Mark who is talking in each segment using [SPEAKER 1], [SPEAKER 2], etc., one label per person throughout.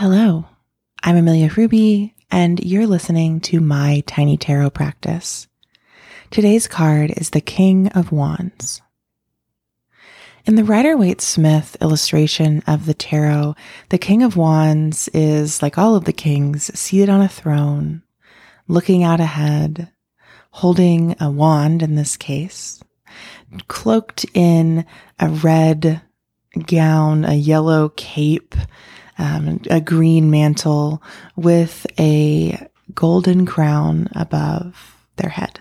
[SPEAKER 1] Hello, I'm Amelia Ruby, and you're listening to my tiny tarot practice. Today's card is the King of Wands. In the Rider Waite Smith illustration of the tarot, the King of Wands is, like all of the kings, seated on a throne, looking out ahead, holding a wand in this case, cloaked in a red gown, a yellow cape, um, a green mantle with a golden crown above their head.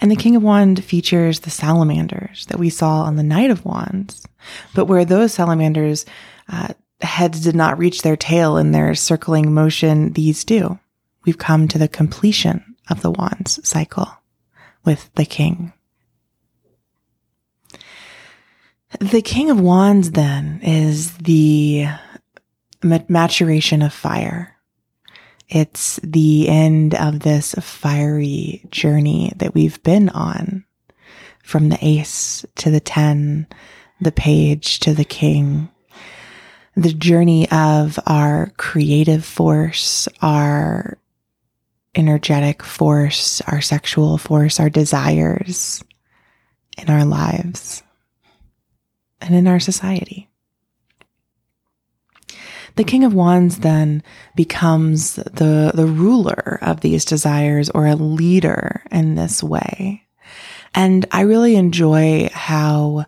[SPEAKER 1] And the King of Wands features the salamanders that we saw on the Knight of Wands, but where those salamanders' uh, heads did not reach their tail in their circling motion, these do. We've come to the completion of the Wands cycle with the King. The King of Wands then is the maturation of fire. It's the end of this fiery journey that we've been on from the ace to the 10, the page to the king. The journey of our creative force, our energetic force, our sexual force, our desires in our lives and in our society. The King of Wands then becomes the, the ruler of these desires or a leader in this way. And I really enjoy how,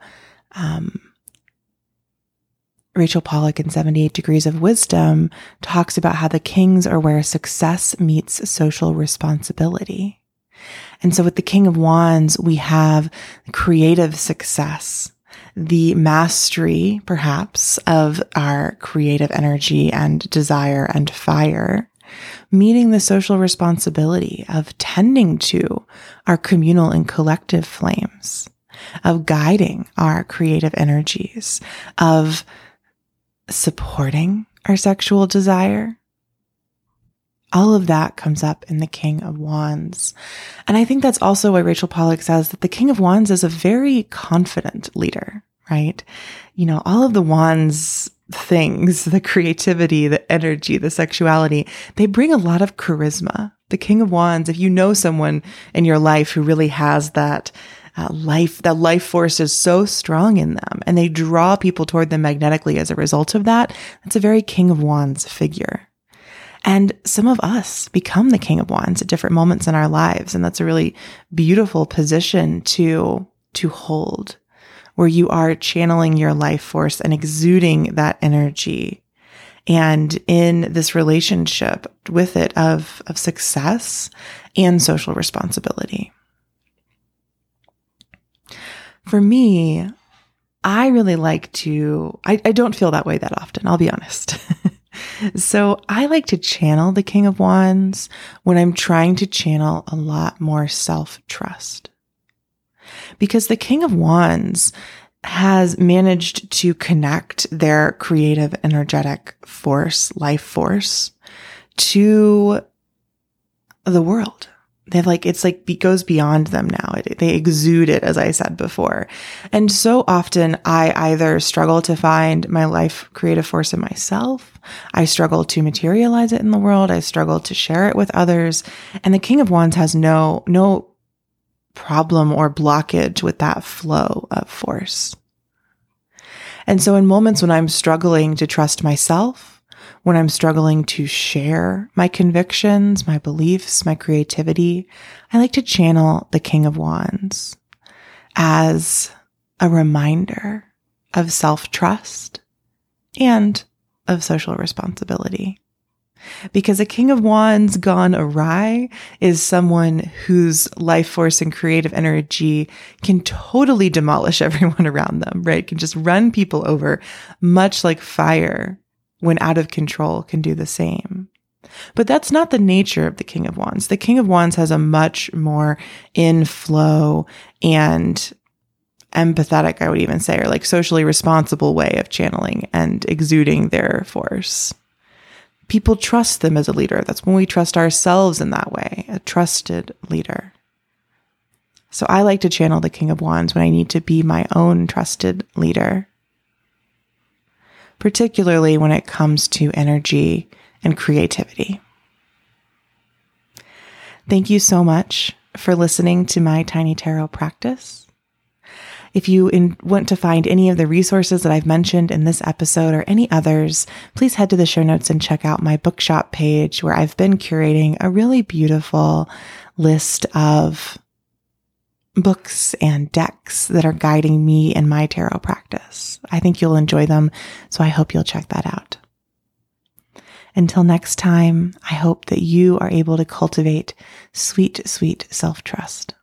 [SPEAKER 1] um, Rachel Pollack in 78 Degrees of Wisdom talks about how the kings are where success meets social responsibility. And so with the King of Wands, we have creative success the mastery, perhaps, of our creative energy and desire and fire, meeting the social responsibility of tending to our communal and collective flames, of guiding our creative energies, of supporting our sexual desire. All of that comes up in the King of Wands. And I think that's also why Rachel Pollack says that the King of Wands is a very confident leader right? You know, all of the wands things, the creativity, the energy, the sexuality, they bring a lot of charisma. The King of Wands, if you know someone in your life who really has that uh, life, that life force is so strong in them and they draw people toward them magnetically as a result of that, that's a very King of Wands figure. And some of us become the King of Wands at different moments in our lives. And that's a really beautiful position to, to hold where you are channeling your life force and exuding that energy and in this relationship with it of, of success and social responsibility. For me, I really like to, I, I don't feel that way that often, I'll be honest. so I like to channel the King of Wands when I'm trying to channel a lot more self trust because the King of Wands has managed to connect their creative, energetic force, life force to the world. They've like, it's like, it goes beyond them now. It, they exude it, as I said before. And so often I either struggle to find my life creative force in myself. I struggle to materialize it in the world. I struggle to share it with others. And the King of Wands has no, no problem or blockage with that flow of force. And so in moments when I'm struggling to trust myself, when I'm struggling to share my convictions, my beliefs, my creativity, I like to channel the King of Wands as a reminder of self trust and of social responsibility. Because a king of wands gone awry is someone whose life force and creative energy can totally demolish everyone around them, right? Can just run people over, much like fire, when out of control, can do the same. But that's not the nature of the King of Wands. The King of Wands has a much more in flow and empathetic, I would even say, or like socially responsible way of channeling and exuding their force people trust them as a leader. That's when we trust ourselves in that way, a trusted leader. So I like to channel the King of Wands when I need to be my own trusted leader. particularly when it comes to energy and creativity. Thank you so much for listening to my tiny tarot practice. If you in, want to find any of the resources that I've mentioned in this episode or any others, please head to the show notes and check out my bookshop page where I've been curating a really beautiful list of books and decks that are guiding me in my tarot practice. I think you'll enjoy them, so I hope you'll check that out. Until next time, I hope that you are able to cultivate sweet, sweet self trust.